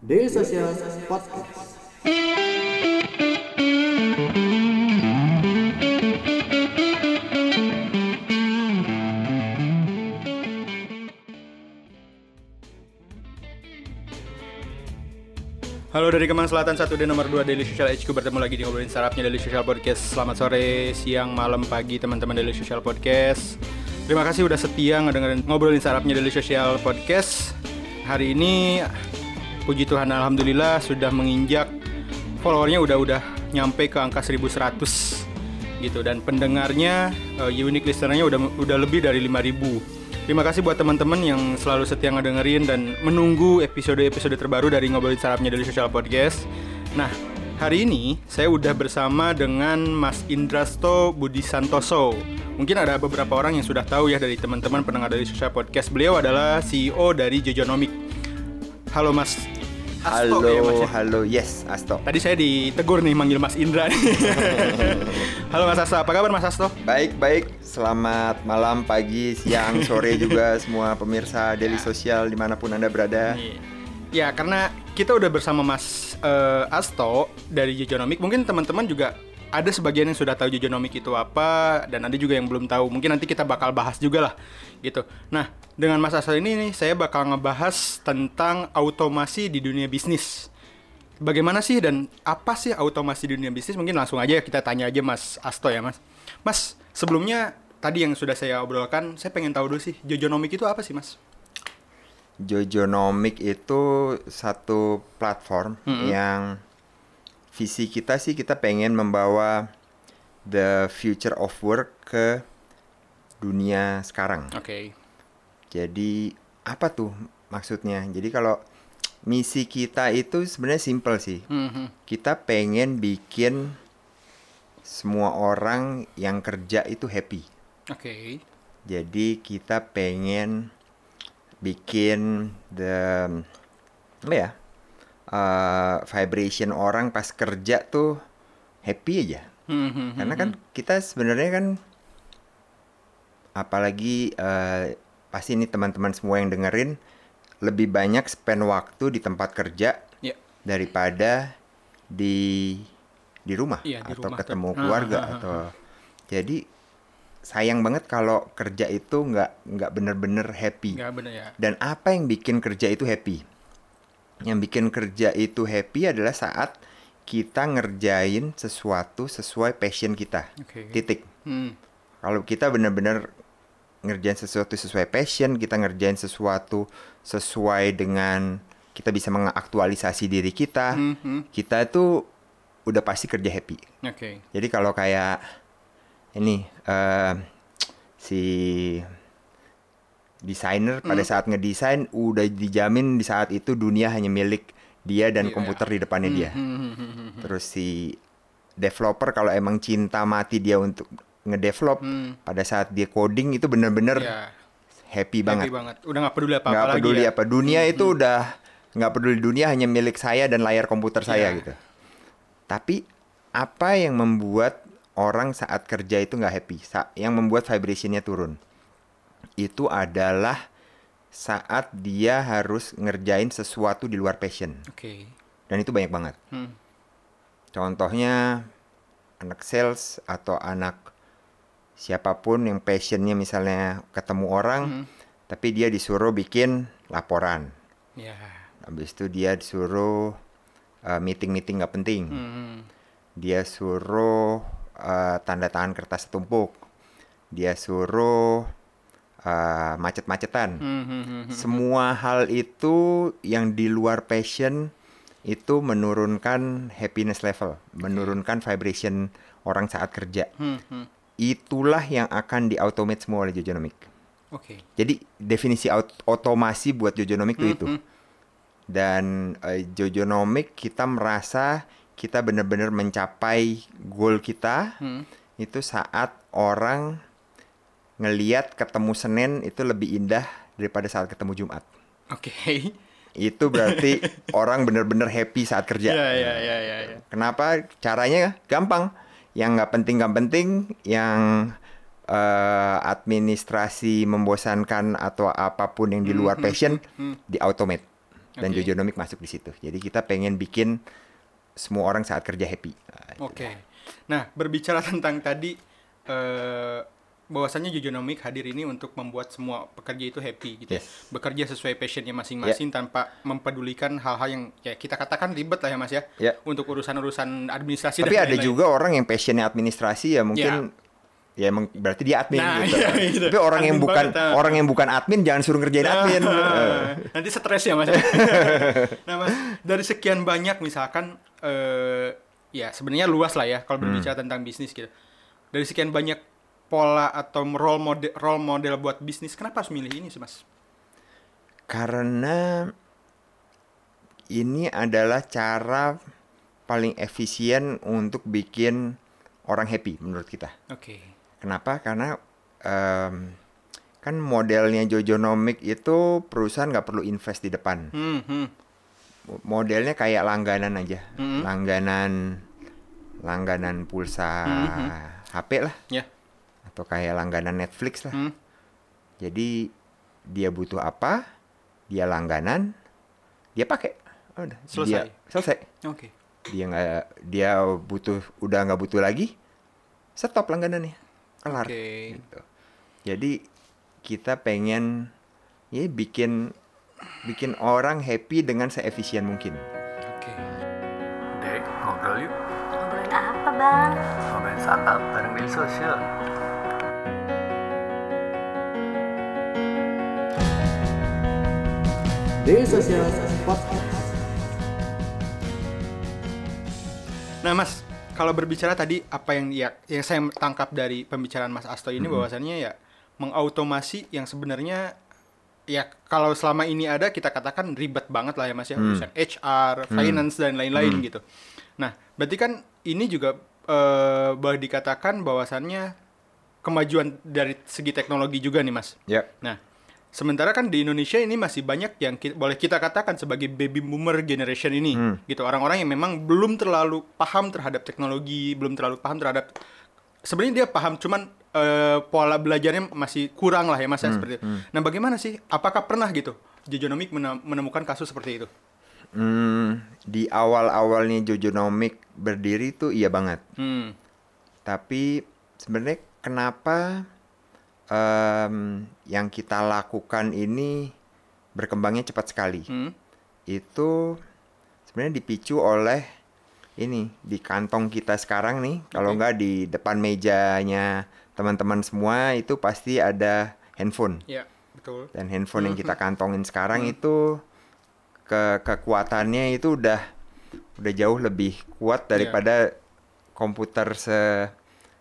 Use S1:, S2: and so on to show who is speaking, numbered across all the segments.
S1: Daily Social Podcast.
S2: Halo dari Kemang Selatan 1 dan nomor 2 Daily Social HQ bertemu lagi di ngobrolin sarapnya Daily Social Podcast. Selamat sore, siang, malam, pagi teman-teman Daily Social Podcast. Terima kasih udah setia ngedengerin ngobrolin sarapnya Daily Social Podcast. Hari ini puji Tuhan alhamdulillah sudah menginjak followernya udah udah nyampe ke angka 1100 gitu dan pendengarnya uh, unique listenernya udah udah lebih dari 5000 Terima kasih buat teman-teman yang selalu setia ngedengerin dan menunggu episode-episode terbaru dari ngobrolin sarapnya dari Social Podcast. Nah, hari ini saya udah bersama dengan Mas Indrasto Budi Santoso. Mungkin ada beberapa orang yang sudah tahu ya dari teman-teman pendengar dari Social Podcast. Beliau adalah CEO dari Jojonomic. Halo Mas
S3: halo,
S2: ya Mas ya?
S3: halo, yes, Asto.
S2: Tadi saya ditegur nih manggil Mas Indra nih. Halo Mas Asto, apa kabar Mas Asto?
S3: Baik, baik. Selamat malam, pagi, siang, sore juga semua pemirsa Daily Sosial di mana pun anda berada.
S2: Ya, karena kita udah bersama Mas eh, Asto dari Jojonomic. Mungkin teman-teman juga ada sebagian yang sudah tahu Jojonomic itu apa dan ada juga yang belum tahu. Mungkin nanti kita bakal bahas juga lah gitu. Nah, dengan Mas Asto ini nih saya bakal ngebahas tentang automasi di dunia bisnis. Bagaimana sih dan apa sih automasi di dunia bisnis? Mungkin langsung aja kita tanya aja Mas Asto ya, Mas. Mas, sebelumnya tadi yang sudah saya obrolkan, saya pengen tahu dulu sih Jojonomic itu apa sih, Mas?
S3: Jojonomic itu satu platform yang visi kita sih kita pengen membawa the future of work ke dunia sekarang.
S2: Oke.
S3: Jadi apa tuh maksudnya? Jadi kalau misi kita itu sebenarnya simple sih.
S2: Mhm.
S3: Kita pengen bikin semua orang yang kerja itu happy.
S2: Oke.
S3: Jadi kita pengen bikin the apa ya? Uh, vibration orang pas kerja tuh happy aja.
S2: Mhm.
S3: Karena kan kita sebenarnya kan apalagi eh, pasti ini teman-teman semua yang dengerin lebih banyak spend waktu di tempat kerja
S2: Ya.
S3: daripada di di rumah
S2: Iya, di
S3: atau
S2: rumah
S3: ketemu
S2: kan.
S3: keluarga
S2: Ah, ah, ah,
S3: atau jadi sayang banget kalau kerja itu nggak nggak bener-bener happy
S2: Nggak bener ya.
S3: dan apa yang bikin kerja itu happy? Yang bikin kerja itu happy adalah saat kita ngerjain sesuatu sesuai passion kita.
S2: Oke.
S3: Titik.
S2: Hmm.
S3: Kalau kita benar-benar ngerjain sesuatu sesuai passion, kita ngerjain sesuatu sesuai dengan kita bisa mengaktualisasi diri kita,
S2: Mhm.
S3: kita itu udah pasti kerja happy.
S2: Oke.
S3: Jadi kalau kayak ini eh, si desainer pada saat ngedesain udah dijamin di saat itu dunia hanya milik dia dan
S2: Iya.
S3: komputer di depannya dia.
S2: Mhm.
S3: Terus si developer kalau emang cinta mati dia untuk ngedevelop
S2: Hmm.
S3: pada saat dia coding itu bener-bener
S2: Ya,
S3: happy banget.
S2: happy banget. Udah nggak peduli apa-apa
S3: Nggak
S2: lagi
S3: peduli
S2: ya.
S3: apa dunia itu udah nggak peduli dunia hanya milik saya dan layar komputer saya
S2: Iya.
S3: gitu. Tapi apa yang membuat orang saat kerja itu nggak happy? Sa- yang membuat vibrationnya turun itu adalah saat dia harus ngerjain sesuatu di luar passion
S2: Oke.
S3: dan itu banyak banget.
S2: Hmm.
S3: Contohnya anak sales atau anak siapa pun yang passionnya misalnya ketemu orang,
S2: Hmm.
S3: tapi dia disuruh bikin laporan.
S2: Ya.
S3: Habis itu dia disuruh uh, meeting-meeting nggak penting.
S2: Mhm.
S3: Dia suruh uh, tanda tangan kertas tumpuk. Dia suruh uh, macet-macetan.
S2: Mhm.
S3: Semua hal itu yang di luar passion itu menurunkan happiness level, menurunkan vibration orang saat kerja.
S2: Mhm.
S3: Itulah yang akan diautomate semua oleh Jojonomic.
S2: Oke.
S3: Jadi definisi aut- otomasi buat Jojonomic itu itu.
S2: Mhm.
S3: Dan eh, Jojonomic kita merasa kita benar-benar mencapai goal kita
S2: Hmm.
S3: itu saat orang ngeliat ketemu Senin itu lebih indah daripada saat ketemu Jumat.
S2: Oke.
S3: Itu berarti orang benar-benar happy saat kerja.
S2: Ya, ya, ya, ya, ya.
S3: Kenapa? Caranya gampang. Yang nggak penting nggak penting, yang eh, administrasi membosankan atau apa pun yang di luar passion, di automate. dan
S2: Oke.
S3: Jojonomic masuk di situ. Jadi kita pengen bikin semua orang saat kerja happy. Itu
S2: Oke.
S3: dah.
S2: Nah, berbicara tentang tadi eh bahwasannya Jojonomic hadir ini untuk membuat semua pekerja itu happy gitu ya.
S3: Yes.
S2: Bekerja sesuai passionnya masing-masing tanpa mempedulikan hal-hal yang ya kita katakan ribet lah ya Mas ya.
S3: Ya.
S2: Untuk urusan-urusan administrasi
S3: Tapi
S2: dan
S3: ada
S2: lain-lain.
S3: juga orang yang passionnya administrasi ya mungkin ya emang berarti dia admin
S2: Nah,
S3: gitu.
S2: iya, gitu.
S3: Tapi orang yang
S2: Admin
S3: bukan
S2: banget, ah.
S3: orang yang bukan admin jangan suruh ngerjain admin. Eh.
S2: Ah, Nanti stres ya mas. nah mas, dari sekian banyak misalkan, eh ya sebenarnya luas lah ya kalau berbicara tentang bisnis gitu. Dari sekian banyak pola atau role model role model buat bisnis, kenapa harus milih ini sih mas?
S3: Karena ini adalah cara paling efisien untuk bikin orang happy menurut kita.
S2: Oke.
S3: Kenapa? Karena em, kan modelnya Jojonomic itu perusahaan nggak perlu invest di depan.
S2: Hmm, hmm.
S3: Modelnya kayak langganan aja,
S2: Mhm.
S3: langganan langganan pulsa
S2: Mhm.
S3: HP lah,
S2: Ya.
S3: Atau kayak langganan Netflix lah.
S2: Hmm.
S3: Jadi dia butuh apa, dia langganan, dia pakai, udah
S2: Selesai.
S3: Dia, selesai.
S2: Oke.
S3: Dia nggak, dia butuh, udah nggak butuh lagi, stop langganannya, kelar.
S2: Oke.
S3: Gitu. Jadi kita pengen ya bikin bikin orang happy dengan seefisien mungkin.
S2: Oke.
S4: Dek, ngobrol yuk.
S5: Ngobrolin apa bang?
S4: Ngobrolin startup bareng Daily Social.
S1: Social Podcast.
S2: Nah, Mas, kalau berbicara tadi apa yang ya yang saya tangkap dari pembicaraan Mas Asto ini bahwasannya ya mengautomasi yang sebenarnya ya kalau selama ini ada kita katakan ribet banget lah ya Mas ya urusan HR, finance dan lain-lain gitu. Nah, berarti kan ini juga eh boleh dikatakan bahwasannya kemajuan dari segi teknologi juga nih Mas.
S3: Ya.
S2: Nah, sementara kan di Indonesia ini masih banyak yang ki- boleh kita katakan sebagai baby boomer generation ini, gitu. Orang-orang yang memang belum terlalu paham terhadap teknologi, belum terlalu paham terhadap sebenarnya dia paham, cuman eh, pola belajarnya masih kurang lah ya Mas ya seperti itu. Nah, bagaimana sih? Apakah pernah gitu Jojonomic menemukan kasus seperti itu?
S3: Hmm, di awal-awalnya Jojonomic berdiri tuh iya banget.
S2: Hmm.
S3: Tapi sebenarnya kenapa em, yang kita lakukan ini berkembangnya cepat sekali?
S2: Hmm.
S3: Itu sebenarnya dipicu oleh ini di kantong kita sekarang nih. Kalau
S2: Oke.
S3: nggak di depan mejanya teman-teman semua itu pasti ada handphone.
S2: Ya, betul.
S3: Dan handphone yang
S2: Hmm.
S3: kita kantongin sekarang itu ke kekuatannya itu udah udah jauh lebih kuat
S2: Iya.
S3: daripada komputer se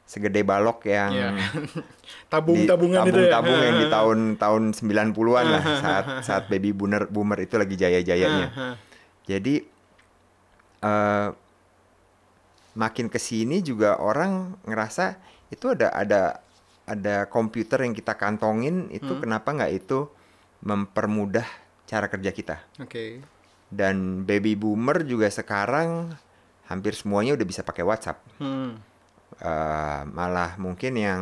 S3: segede balok yang
S2: Ya. Tabung-tabungan itu ya.
S3: tabung-tabung yang di tahun-tahun 90-an lah saat saat baby boomer boomer itu lagi jaya-jayanya. Jadi eh makin ke sini juga orang ngerasa itu ada ada ada komputer yang kita kantongin itu
S2: Hmm.
S3: kenapa nggak itu mempermudah cara kerja kita.
S2: Oke.
S3: Dan baby boomer juga sekarang hampir semuanya udah bisa pakai WhatsApp.
S2: Hmm.
S3: Eh, malah mungkin yang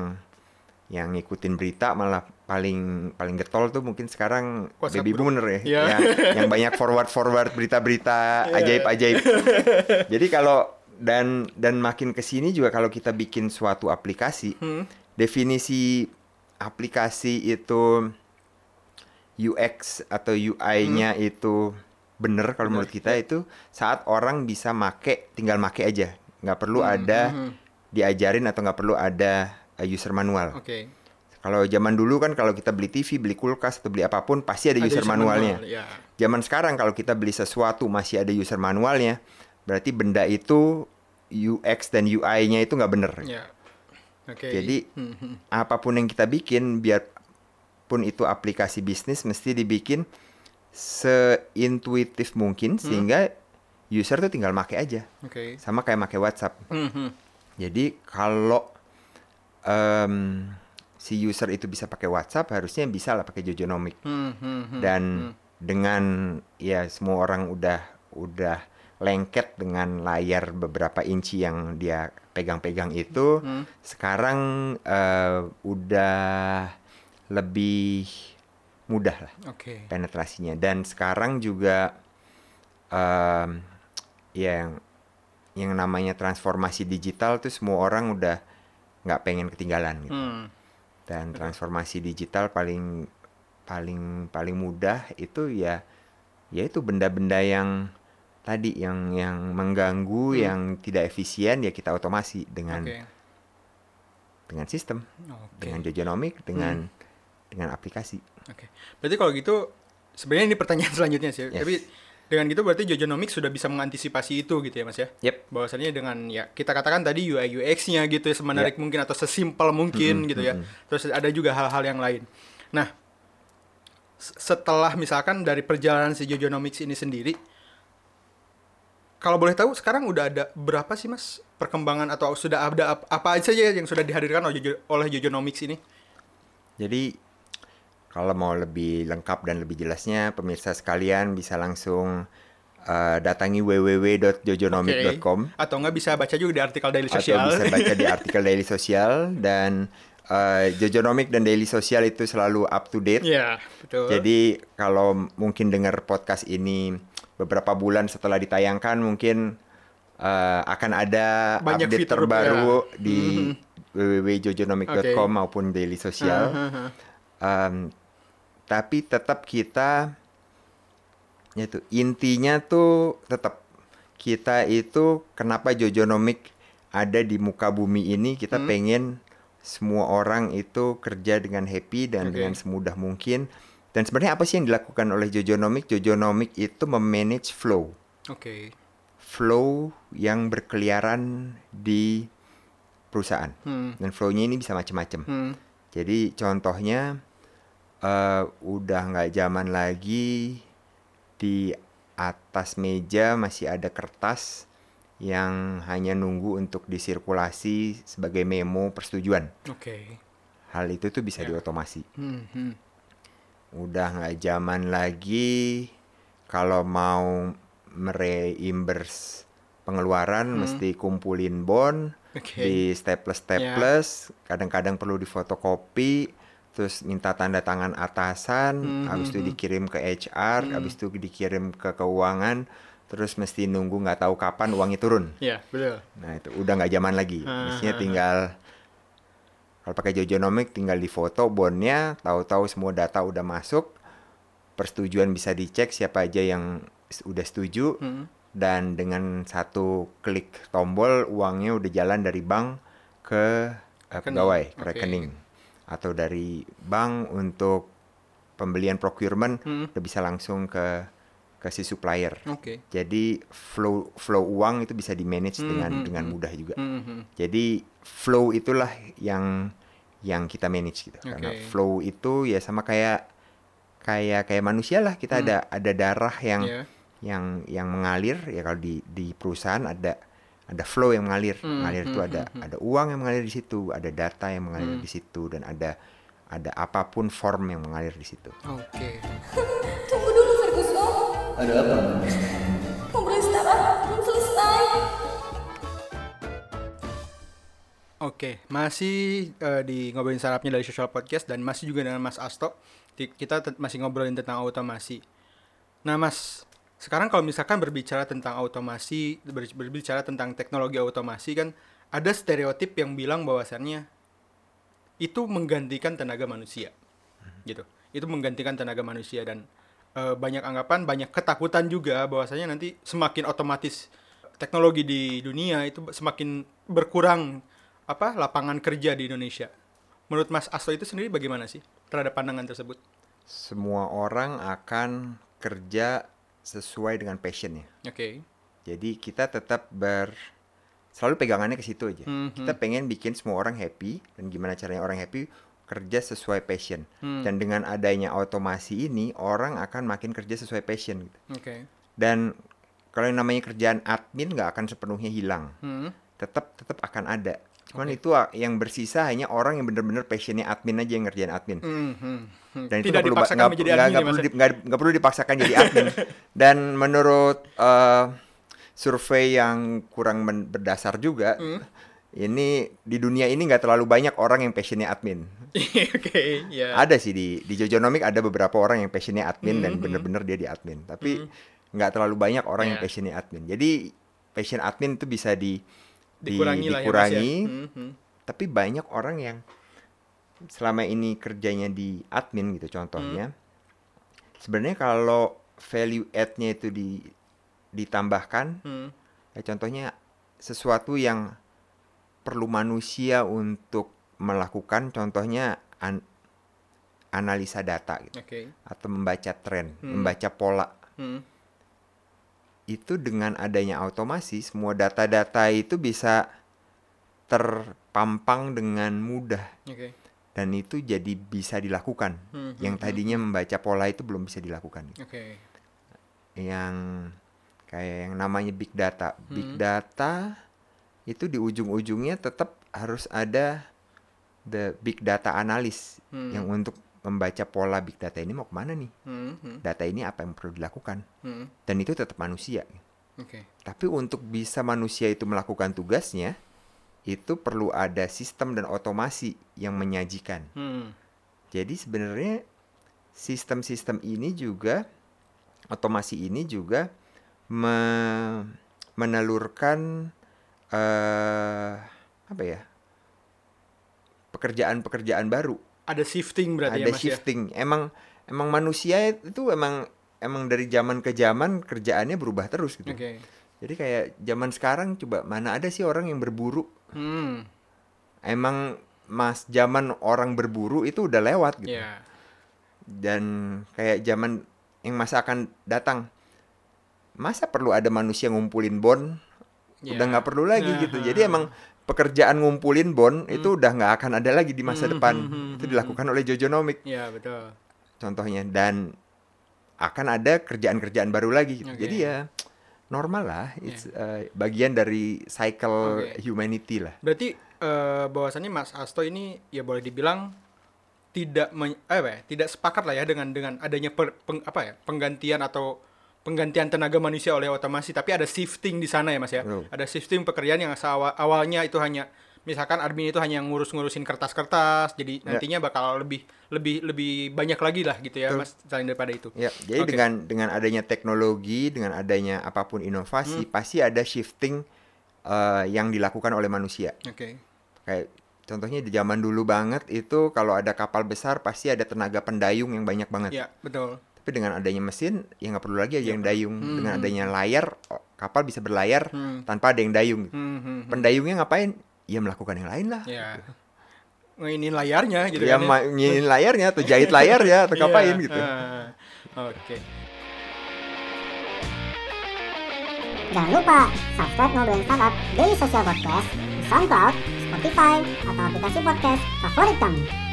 S3: yang ngikutin berita malah paling paling getol tuh mungkin sekarang
S2: WhatsApp
S3: baby boomer ya,
S2: Iya.
S3: yang, yang banyak forward forward berita-berita
S2: Iya.
S3: ajaib-ajaib. Jadi kalau dan dan makin ke sini juga kalau kita bikin suatu aplikasi,
S2: Hmm.
S3: definisi aplikasi itu UX atau UI-nya itu bener kalau
S2: Hmm.
S3: Menurut kita itu saat orang bisa make tinggal make aja nggak perlu
S2: Hmm,
S3: ada
S2: hmm,
S3: diajarin atau nggak perlu ada user manual.
S2: Oke.
S3: Kalau zaman dulu kan kalau kita beli TV, beli kulkas atau beli apa pun pasti ada, user, manualnya.
S2: manual, ya.
S3: Zaman sekarang kalau kita beli sesuatu masih ada user manualnya, berarti benda itu UX dan UI-nya itu nggak bener.
S2: Ya. Oke.
S3: Jadi
S2: Hmm, hmm.
S3: apa pun yang kita bikin, biarpun itu aplikasi bisnis mesti dibikin seintuitif mungkin sehingga user tuh tinggal make aja,
S2: Oke.
S3: sama kayak make WhatsApp.
S2: Hmm, hmm.
S3: Jadi kalau em, si user itu bisa pakai WhatsApp, harusnya bisa lah pakai Jojonomic.
S2: Hmm, hmm, hmm,
S3: Dan
S2: hmm.
S3: dengan ya semua orang udah udah lengket dengan layar beberapa inci yang dia pegang-pegang itu,
S2: Hmm.
S3: sekarang eh, udah lebih mudah lah
S2: Oke.
S3: penetrasinya. Dan sekarang juga em, ya yang yang namanya transformasi digital tuh semua orang udah nggak pengen ketinggalan gitu.
S2: Hmm.
S3: Dan transformasi digital paling paling paling mudah itu ya yaitu benda-benda yang tadi yang yang mengganggu,
S2: Hmm.
S3: yang tidak efisien ya kita otomasi dengan
S2: Oke.
S3: dengan sistem,
S2: Oke.
S3: dengan Jojonomic, dengan
S2: Hmm.
S3: dengan aplikasi.
S2: Oke. Berarti kalau gitu sebenarnya ini pertanyaan selanjutnya sih.
S3: Yes.
S2: Tapi dengan gitu berarti Jojonomics sudah bisa mengantisipasi itu gitu ya Mas ya.
S3: Yep.
S2: Bahwasannya dengan ya kita katakan tadi UI UX-nya gitu ya semenarik
S3: Ya.
S2: mungkin atau sesimpel mungkin
S3: Mm-mm,
S2: gitu ya. Terus ada juga hal-hal yang lain. Nah, setelah misalkan dari perjalanan si Jojonomics ini sendiri kalau boleh tahu sekarang udah ada berapa sih Mas perkembangan atau sudah ada ap- apa aja ya yang sudah dihadirkan oleh Jojonomics ini?
S3: Jadi kalau mau lebih lengkap dan lebih jelasnya, pemirsa sekalian bisa langsung uh, datangi www.jojonomic.com
S2: Atau nggak bisa baca juga di artikel Daily
S3: atau
S2: Social.
S3: bisa baca di artikel Daily Social dan uh, Jojonomic dan Daily Social itu selalu up to date.
S2: Iya, betul.
S3: Jadi kalau mungkin dengar podcast ini beberapa bulan setelah ditayangkan mungkin uh, akan ada
S2: Banyak
S3: update
S2: fitur,
S3: terbaru
S2: ya.
S3: di www.jojonomic.com maupun Daily Social.
S2: Hahaha.
S3: Um, tapi tetap kita itu intinya tuh tetap kita itu kenapa Jojonomic ada di muka bumi ini kita
S2: Hmm.
S3: pengen semua orang itu kerja dengan happy dan
S2: Oke.
S3: dengan semudah mungkin dan sebenarnya apa sih yang dilakukan oleh Jojonomic Jojonomic itu memanage flow
S2: Oke.
S3: flow yang berkeliaran di perusahaan
S2: Hmm.
S3: dan flow-nya ini bisa macam-macam
S2: Hmm.
S3: jadi contohnya eh udah nggak zaman lagi di atas meja masih ada kertas yang hanya nunggu untuk disirkulasi sebagai memo persetujuan.
S2: Oke.
S3: Hal itu tuh bisa
S2: Ya.
S3: diotomasi.
S2: Hmm, hmm.
S3: Udah nggak zaman lagi kalau mau mereimburse pengeluaran
S2: Hmm.
S3: mesti kumpulin bond
S2: Oke.
S3: di staples staples kadang-kadang perlu difotokopi terus minta tanda tangan atasan
S2: Hmm,
S3: habis itu
S2: hmm, hmm.
S3: dikirim ke HR
S2: Hmm.
S3: habis itu dikirim ke keuangan terus mesti nunggu nggak tahu kapan uangnya turun
S2: Ya, betul.
S3: nah itu udah nggak zaman lagi
S2: Ah,
S3: mestinya
S2: ah, ah.
S3: tinggal kalau pakai Jojonomic tinggal difoto bondnya tahu-tahu semua data udah masuk persetujuan bisa dicek siapa aja yang udah setuju
S2: Hmm.
S3: dan dengan satu klik tombol uangnya udah jalan dari bank ke eh,
S2: Rekening.
S3: pegawai ke rekening atau dari bank untuk pembelian procurement
S2: Hmm.
S3: udah bisa langsung ke ke si supplier.
S2: Oke.
S3: Jadi flow flow uang itu bisa di manage
S2: Hmm,
S3: dengan
S2: hmm,
S3: dengan
S2: hmm.
S3: mudah juga.
S2: Hmm, hmm.
S3: Jadi flow itulah yang yang kita manage gitu. Karena
S2: Oke.
S3: flow itu ya sama kayak kayak kayak manusia lah kita
S2: Hmm.
S3: ada ada darah yang
S2: Ya.
S3: yang yang mengalir ya kalau di di perusahaan ada ada flow yang mengalir
S2: Hmm,
S3: mengalir itu
S2: hmm,
S3: ada
S2: hmm, hmm.
S3: ada uang yang mengalir di situ ada data yang mengalir
S2: Hmm.
S3: di situ dan ada ada apa pun form yang mengalir di situ
S2: Oke.
S5: Tunggu dulu Ferguson.
S1: Ada apa?
S5: Ngobrolin startup belum selesai.
S2: Oke, masih eh, di ngobrolin sarapnya dari Social Podcast dan masih juga dengan Mas Asto. Di- Kita masih ngobrolin tentang otomasi. Nah, Mas, sekarang kalau misalkan berbicara tentang otomasi, ber- berbicara tentang teknologi otomasi kan ada stereotip yang bilang bahwasannya itu menggantikan tenaga manusia. Gitu. Itu menggantikan tenaga manusia dan eh, banyak anggapan, banyak ketakutan juga bahwasanya nanti semakin otomatis teknologi di dunia itu semakin berkurang apa lapangan kerja di Indonesia. Menurut Mas Asto itu sendiri bagaimana sih terhadap pandangan tersebut?
S3: semua orang akan kerja sesuai dengan passionnya
S2: Oke.
S3: jadi kita tetap ber selalu pegangannya ke situ aja
S2: Mhm.
S3: kita pengen bikin semua orang happy dan gimana caranya orang happy kerja sesuai passion
S2: Hmm.
S3: dan dengan adanya otomasi ini orang akan makin kerja sesuai passion gitu.
S2: Oke.
S3: dan kalau yang namanya kerjaan admin nggak akan sepenuhnya hilang
S2: Hmm.
S3: tetap tetap akan ada cuman
S2: Oke.
S3: itu a- yang bersisa hanya orang yang bener-bener passionnya admin aja yang ngerjain admin
S2: Hmm, hmm, hmm.
S3: dan itu
S2: Tidak
S3: nggak perlu
S2: dipaksakan
S3: nggak- perlu
S2: Mas?
S3: di- nggak nggak perlu dipaksakan jadi admin dan menurut eh, survei yang kurang berdasar juga
S2: Hmm.
S3: ini di dunia ini nggak terlalu banyak orang yang passionnya admin
S2: Oke, ya.
S3: ada sih di di Jojonomic ada beberapa orang yang passionnya admin dan
S2: Mhm.
S3: bener-bener dia di admin tapi
S2: Hmm.
S3: nggak terlalu banyak orang yang
S2: Iya.
S3: passionnya admin. Jadi passion admin itu bisa di, di-
S2: Dikurangi ya, ya.
S3: dikurangi,
S2: Hmm, hmm.
S3: tapi banyak orang yang selama ini kerjanya di admin gitu contohnya.
S2: Hmm.
S3: Sebenarnya kalau value add-nya itu di ditambahkan,
S2: Hmm.
S3: ya contohnya sesuatu yang perlu manusia untuk melakukan, contohnya an- analisa data gitu,
S2: Oke.
S3: atau membaca tren,
S2: Hmm.
S3: membaca pola.
S2: Hmm.
S3: Itu dengan adanya automasi, semua data-data itu bisa terpampang dengan mudah
S2: Oke.
S3: dan itu jadi bisa dilakukan.
S2: Hmm,
S3: Yang
S2: hmm,
S3: tadinya membaca pola itu belum bisa dilakukan.
S2: Oke.
S3: Yang kayak yang namanya big data. Big
S2: Hmm.
S3: data itu di ujung-ujungnya tetap harus ada the big data analis
S2: Hmm.
S3: yang untuk membaca pola big data ini mau ke mana nih?
S2: Hmm, hmm,
S3: Data ini apa yang perlu dilakukan?
S2: hmm.
S3: Dan itu tetap manusia.
S2: Oke.
S3: Tapi untuk bisa manusia itu melakukan tugasnya, itu perlu ada sistem dan otomasi yang menyajikan.
S2: Hmm.
S3: Jadi sebenarnya sistem-sistem ini juga otomasi ini juga me- menelurkan eh apa ya? pekerjaan-pekerjaan baru.
S2: Ada shifting berarti
S3: ada
S2: ya Mas
S3: shifting. Emang emang manusia itu emang emang dari zaman ke zaman kerjaannya berubah terus gitu.
S2: ya? Oke.
S3: Jadi kayak zaman sekarang coba mana ada sih orang yang berburu?
S2: Hmm.
S3: Emang mas zaman orang berburu itu udah lewat gitu.
S2: Ya.
S3: Dan kayak zaman yang masa akan datang. Masa perlu ada manusia ngumpulin bon?
S2: Ya.
S3: Udah nggak perlu lagi
S2: Nah,
S3: gitu. Jadi emang pekerjaan ngumpulin bon itu udah nggak akan ada lagi di masa
S2: Hmm,
S3: depan.
S2: hmm, hmm,
S3: itu
S2: hmm,
S3: dilakukan oleh Jojonomic
S2: Ya, betul.
S3: contohnya dan akan ada kerjaan-kerjaan baru lagi gitu.
S2: Oke.
S3: Jadi ya normal lah. It's uh, bagian dari cycle
S2: Oke.
S3: humanity lah.
S2: Berarti eh bahwasannya Mas Asto ini ya boleh dibilang tidak men- eh, apa ya, tidak sepakat lah ya dengan dengan adanya per- peng- apa ya penggantian atau penggantian tenaga manusia oleh otomasi tapi ada shifting di sana ya Mas ya.
S3: Betul.
S2: Ada shifting pekerjaan yang awalnya itu hanya misalkan admin itu hanya ngurus-ngurusin kertas-kertas jadi
S3: Ya.
S2: nantinya bakal lebih lebih lebih banyak lagi lah gitu ya
S3: Betul.
S2: Mas selain daripada itu.
S3: Ya, jadi
S2: Oke.
S3: dengan dengan adanya teknologi, dengan adanya apa pun inovasi,
S2: Hmm.
S3: pasti ada shifting uh, yang dilakukan oleh manusia.
S2: Oke.
S3: Kayak contohnya di zaman dulu banget itu kalau ada kapal besar pasti ada tenaga pendayung yang banyak banget.
S2: Ya, betul.
S3: Tapi dengan adanya mesin ya nggak perlu lagi aja
S2: Ya.
S3: yang dayung.
S2: Hmm,
S3: Dengan
S2: hmm.
S3: adanya layar oh, kapal bisa berlayar
S2: Hmm.
S3: tanpa ada yang dayung.
S2: Hmm, hmm, hmm.
S3: Pendayungnya ngapain? Ya melakukan yang lain lah.
S2: Ya. Ngainin layarnya gitu
S3: ya
S2: kan.
S3: nginin layarnya atau jahit layarnya atau
S2: Iya,
S3: ngapain gitu.
S2: ah, Oke.
S6: Jangan lupa subscribe Ngobrolin Startup Daily Social Podcast di SoundCloud, Spotify, atau aplikasi podcast favorit kamu.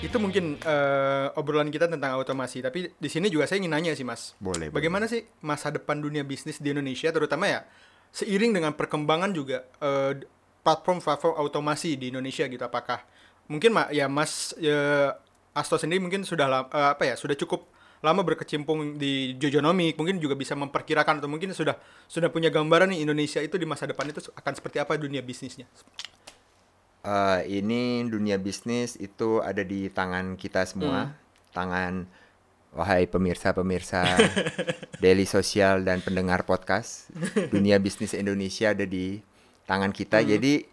S2: Itu mungkin eh, obrolan kita tentang otomasi, tapi di sini juga saya ingin nanya sih, Mas.
S3: Boleh.
S2: Bagaimana sih masa depan dunia bisnis di Indonesia terutama ya seiring dengan perkembangan juga eh, platform-platform otomasi di Indonesia gitu apakah mungkin Ma- ya Mas ya, Asto sendiri mungkin sudah eh, apa ya sudah cukup lama berkecimpung di Jojonomic mungkin juga bisa memperkirakan atau mungkin sudah sudah punya gambaran nih Indonesia itu di masa depan itu akan seperti apa dunia bisnisnya.
S3: Eh, ini dunia bisnis itu ada di tangan kita semua, tangan wahai pemirsa-pemirsa Daily Sosial dan pendengar podcast. Dunia bisnis Indonesia ada di tangan kita. Jadi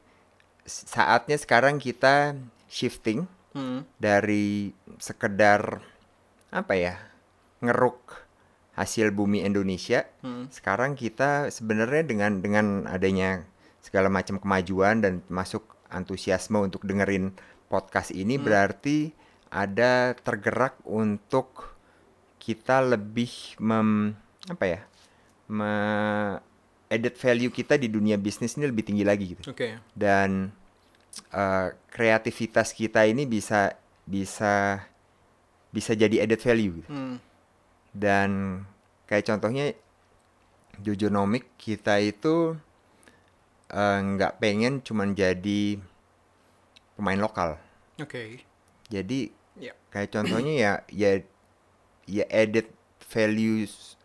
S3: saatnya sekarang kita shifting
S2: Hmm.
S3: dari sekedar apa ya ngeruk hasil bumi Indonesia.
S2: Hmm.
S3: Sekarang kita sebenarnya dengan dengan adanya segala macam kemajuan dan masuk antusiasme untuk dengerin podcast ini berarti ada tergerak untuk kita lebih mem apa ya me added value kita di dunia bisnis ini lebih tinggi lagi gitu
S2: Oke.
S3: dan eh, kreativitas kita ini bisa bisa bisa jadi added value gitu.
S2: Hmm.
S3: dan kayak contohnya Jojonomic kita itu eh, nggak pengen cuman jadi pemain lokal
S2: Oke.
S3: jadi
S2: Ya.
S3: kayak contohnya ya ya ya added values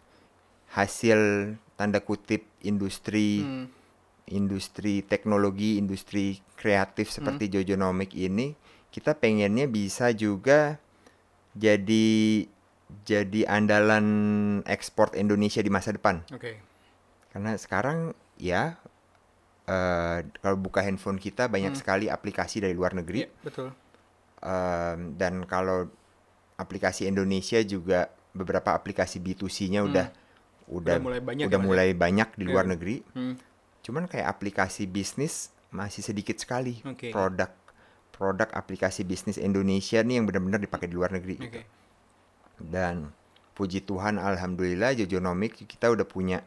S3: hasil tanda kutip industri
S2: Hmm.
S3: industri teknologi, industri kreatif seperti Jojonomic ini, kita pengennya bisa juga jadi jadi andalan ekspor Indonesia di masa depan.
S2: Oke.
S3: Karena sekarang ya eh, kalau buka handphone kita banyak sekali aplikasi dari luar negeri.
S2: Iya, betul.
S3: Em, dan kalau aplikasi Indonesia juga beberapa aplikasi B2C-nya udah udah
S2: Hmm. Udah mulai banyak
S3: udah
S2: ya,
S3: mulai banyak di luar
S2: Iya.
S3: negeri.
S2: Hmm.
S3: Cuman kayak aplikasi bisnis masih sedikit sekali
S2: Oke.
S3: produk produk aplikasi bisnis Indonesia nih yang benar-benar dipakai di luar negeri.
S2: Oke.
S3: gitu. Dan puji Tuhan alhamdulillah Jojonomic kita udah punya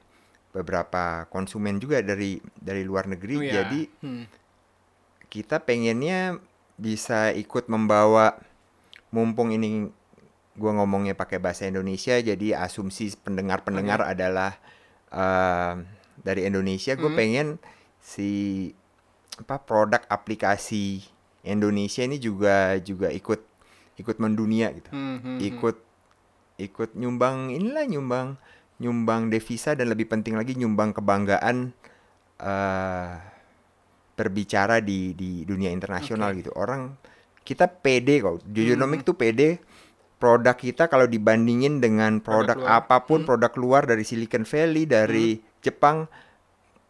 S3: beberapa konsumen juga dari dari luar negeri.
S2: Oh, ya.
S3: Jadi
S2: Hmm.
S3: kita pengennya bisa ikut membawa mumpung ini gua ngomongnya pakai bahasa Indonesia jadi asumsi pendengar-pendengar adalah eh, dari Indonesia gue
S2: Hmm.
S3: pengen si apa produk aplikasi Indonesia ini juga juga ikut ikut mendunia gitu
S2: Hmm, hmm, hmm.
S3: ikut ikut nyumbang inilah nyumbang nyumbang devisa dan lebih penting lagi nyumbang kebanggaan eh berbicara di di dunia internasional
S2: Oke.
S3: gitu orang kita pede kok Jojonomic
S2: Hmm.
S3: tuh pede produk kita kalau dibandingin dengan
S2: Produk
S3: produk,
S2: luar.
S3: apa pun
S2: Hmm.
S3: produk luar dari Silicon Valley dari Jepang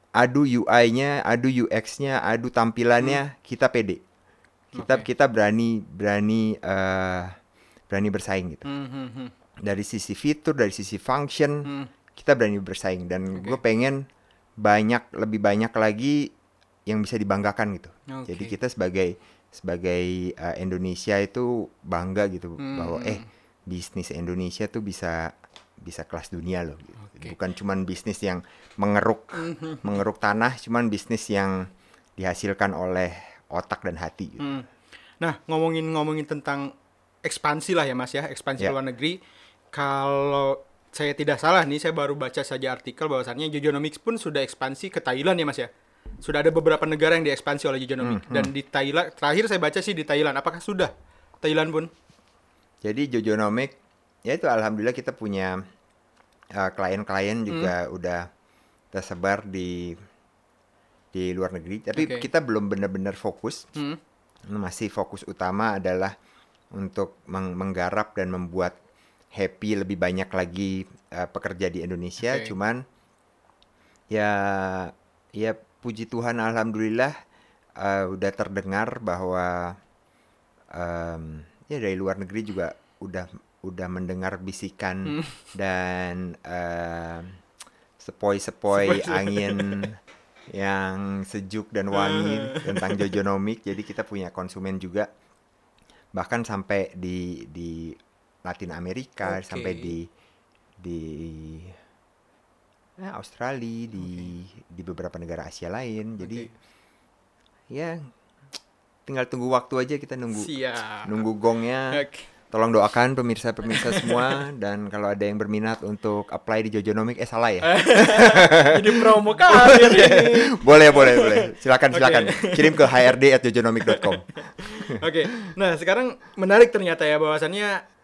S3: adu UI-nya adu UX-nya adu tampilannya kita pede kita
S2: Hmm. Oke.
S3: kita berani berani eh berani bersaing gitu
S2: Hmm, hmm, hmm.
S3: Dari sisi fitur dari sisi function
S2: Hmm.
S3: kita berani bersaing dan
S2: Oke.
S3: gue pengen banyak lebih banyak lagi yang bisa dibanggakan gitu
S2: Oke.
S3: jadi kita sebagai sebagai eh, Indonesia itu bangga gitu
S2: Hmm.
S3: bahwa eh bisnis Indonesia tuh bisa bisa kelas dunia loh gitu.
S2: Oke.
S3: bukan cuman bisnis yang mengeruk mengeruk tanah cuman bisnis yang dihasilkan oleh otak dan hati gitu.
S2: Hmm. Nah, ngomongin-ngomongin tentang ekspansi lah ya Mas ya, ekspansi
S3: Ya.
S2: luar negeri. Kalau saya tidak salah nih, saya baru baca saja artikel bahwasannya Jojonomics pun sudah ekspansi ke Thailand ya Mas ya. Sudah ada beberapa negara yang diekspansi oleh Jojonomics dan di Thailand terakhir saya baca sih di Thailand. Apakah sudah Thailand pun?
S3: Jadi Jojonomic ya itu alhamdulillah kita punya uh, klien-klien juga udah tersebar di di luar negeri. Tapi
S2: Oke.
S3: kita belum benar-benar fokus.
S2: Hmm.
S3: Masih fokus utama adalah untuk meng- menggarap dan membuat happy lebih banyak lagi uh, pekerja di Indonesia.
S2: Oke.
S3: Cuman ya ya puji Tuhan alhamdulillah uh, udah terdengar bahwa em, ya dari luar negeri juga udah udah mendengar bisikan
S2: Hmm.
S3: dan em, sepoi-sepoi angin yang sejuk dan wangi tentang Jojonomic. Jadi kita punya konsumen juga bahkan sampai di di Latin Amerika,
S2: Oke.
S3: sampai di di ya, Australia, di di beberapa negara Asia lain. Jadi ya tinggal tunggu waktu aja kita nunggu
S2: Siap.
S3: nunggu gongnya.
S2: Oke.
S3: Tolong doakan pemirsa-pemirsa semua dan kalau ada yang berminat untuk apply di Jojonomic eh salah ya.
S2: Jadi promo karir ini.
S3: boleh boleh boleh. Silakan silakan kirim ke hrd@jojonomic.com.
S2: Oke, nah sekarang menarik ternyata ya bahwasannya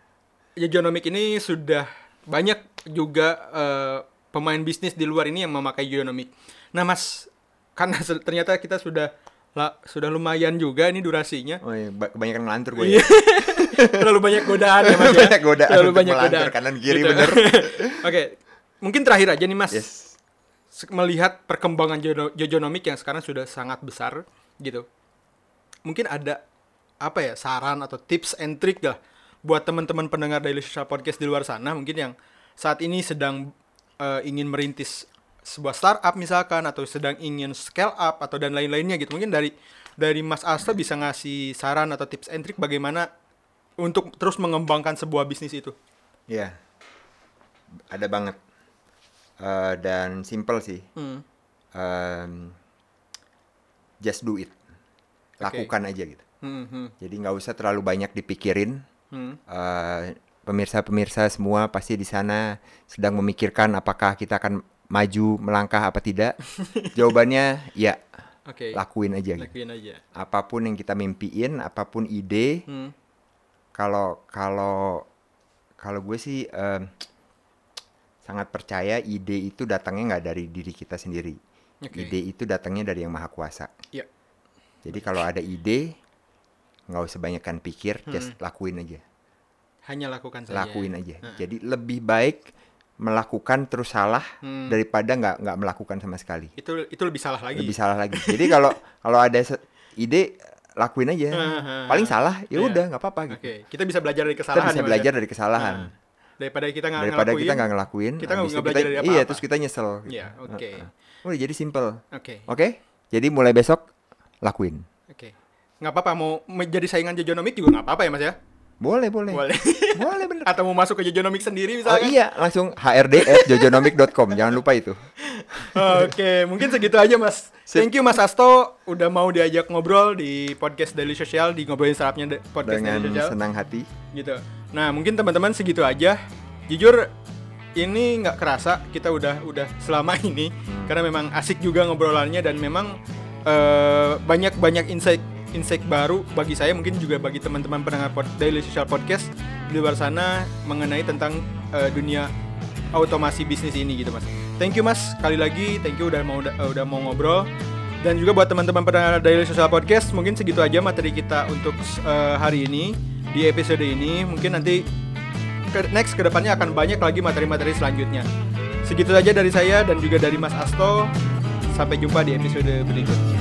S2: Jojonomic ini sudah banyak juga eh, pemain bisnis di luar ini yang memakai Jojonomic. Nah mas, karena ternyata kita sudah lah, sudah lumayan juga ini durasinya.
S3: Oh iya, ba- kebanyakan ngelantur gue
S2: Iya.
S3: ya.
S2: Terlalu banyak godaan ya mas ya.
S3: Banyak godaan
S2: Terlalu banyak godaan.
S3: kanan kiri,
S2: Gitu.
S3: bener.
S2: Oke, mungkin terakhir aja nih mas.
S3: Yes.
S2: Melihat perkembangan Jojo- Jojonomic yang sekarang sudah sangat besar gitu. Mungkin ada apa ya saran atau tips and trick lah buat teman-teman pendengar Daily Social Podcast di luar sana mungkin yang saat ini sedang eh, ingin merintis sebuah startup misalkan atau sedang ingin scale up atau dan lain-lainnya gitu. Mungkin dari dari Mas Asta bisa ngasih saran atau tips and trick bagaimana untuk terus mengembangkan sebuah bisnis itu.
S3: Iya. Ada banget. Eh, dan simple sih.
S2: Hmm.
S3: Em, just do it. Lakukan aja gitu.
S2: Hmm, hmm,
S3: Jadi nggak usah terlalu banyak dipikirin.
S2: Hmm.
S3: Eh, pemirsa-pemirsa semua pasti di sana sedang memikirkan apakah kita akan maju melangkah apa tidak. Jawabannya ya,
S2: Oke.
S3: lakuin aja gitu.
S2: Lakuin aja.
S3: Apa pun yang kita mimpiin, apa pun ide,
S2: Hmm.
S3: kalau kalau kalau gue sih em, sangat percaya ide itu datangnya nggak dari diri kita sendiri.
S2: Oke.
S3: Ide itu datangnya dari yang maha kuasa.
S2: Iya.
S3: Jadi kalau ada ide, nggak usah banyakkan pikir,
S2: Hmm.
S3: just lakuin aja.
S2: Hanya lakukan saja.
S3: lakuin aja.
S2: Heeh.
S3: Jadi lebih baik melakukan terus salah
S2: Hmm.
S3: daripada nggak nggak melakukan sama sekali.
S2: Itu itu lebih salah lagi.
S3: Lebih salah lagi. Jadi kalau kalau ada ide lakuin aja.
S2: Heeh.
S3: Paling salah ya
S2: Iya.
S3: udah nggak apa-apa gitu.
S2: Oke, kita bisa belajar dari
S3: Kita
S2: kesalahan.
S3: bisa
S2: ya, Mas,
S3: belajar
S2: ya?
S3: dari kesalahan.
S2: Nah, daripada kita nggak
S3: daripada
S2: ngelakuin,
S3: kita nggak ngelakuin,
S2: kita nggak belajar dari
S3: Iya,
S2: apa-apa.
S3: terus kita nyesel. gitu.
S2: Iya, oke.
S3: Heeh. Udah jadi simple.
S2: Oke.
S3: Oke? Jadi mulai besok lakuin.
S2: Oke. Nggak apa-apa mau menjadi saingan Jojonomic juga nggak apa-apa ya Mas ya?
S3: Boleh, boleh.
S2: Boleh.
S3: Boleh bener.
S2: Atau mau masuk ke Jojonomic sendiri
S3: Oh
S2: misalnya?
S3: iya, langsung hrd@jojonomic.com. Jangan lupa itu.
S2: Oke, mungkin segitu aja Mas. Thank you Mas Asto udah mau diajak ngobrol di podcast Daily Social di ngobrolin sarapnya podcast
S3: Dengan
S2: Daily Social
S3: senang hati.
S2: gitu. Nah, mungkin teman-teman segitu aja. Jujur ini nggak kerasa kita udah udah selama ini
S3: Hmm.
S2: karena memang asik juga ngobrolannya dan memang eh, banyak banyak insight insight baru bagi saya mungkin juga bagi teman-teman pendengar Daily Social Podcast di luar sana mengenai tentang eh, dunia otomasi bisnis ini gitu mas. Thank you mas sekali lagi, thank you udah mau udah, udah mau ngobrol dan juga buat teman-teman pendengar Daily Social Podcast mungkin segitu aja materi kita untuk eh, hari ini di episode ini mungkin nanti ke, next ke depannya akan banyak lagi materi-materi selanjutnya. Segitu saja dari saya dan juga dari Mas Asto. Sampai jumpa di episode berikutnya.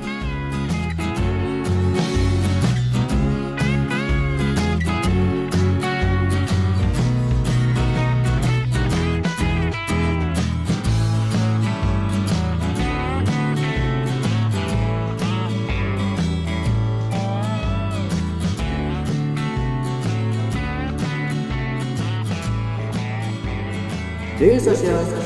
S1: Daily Social Podcast.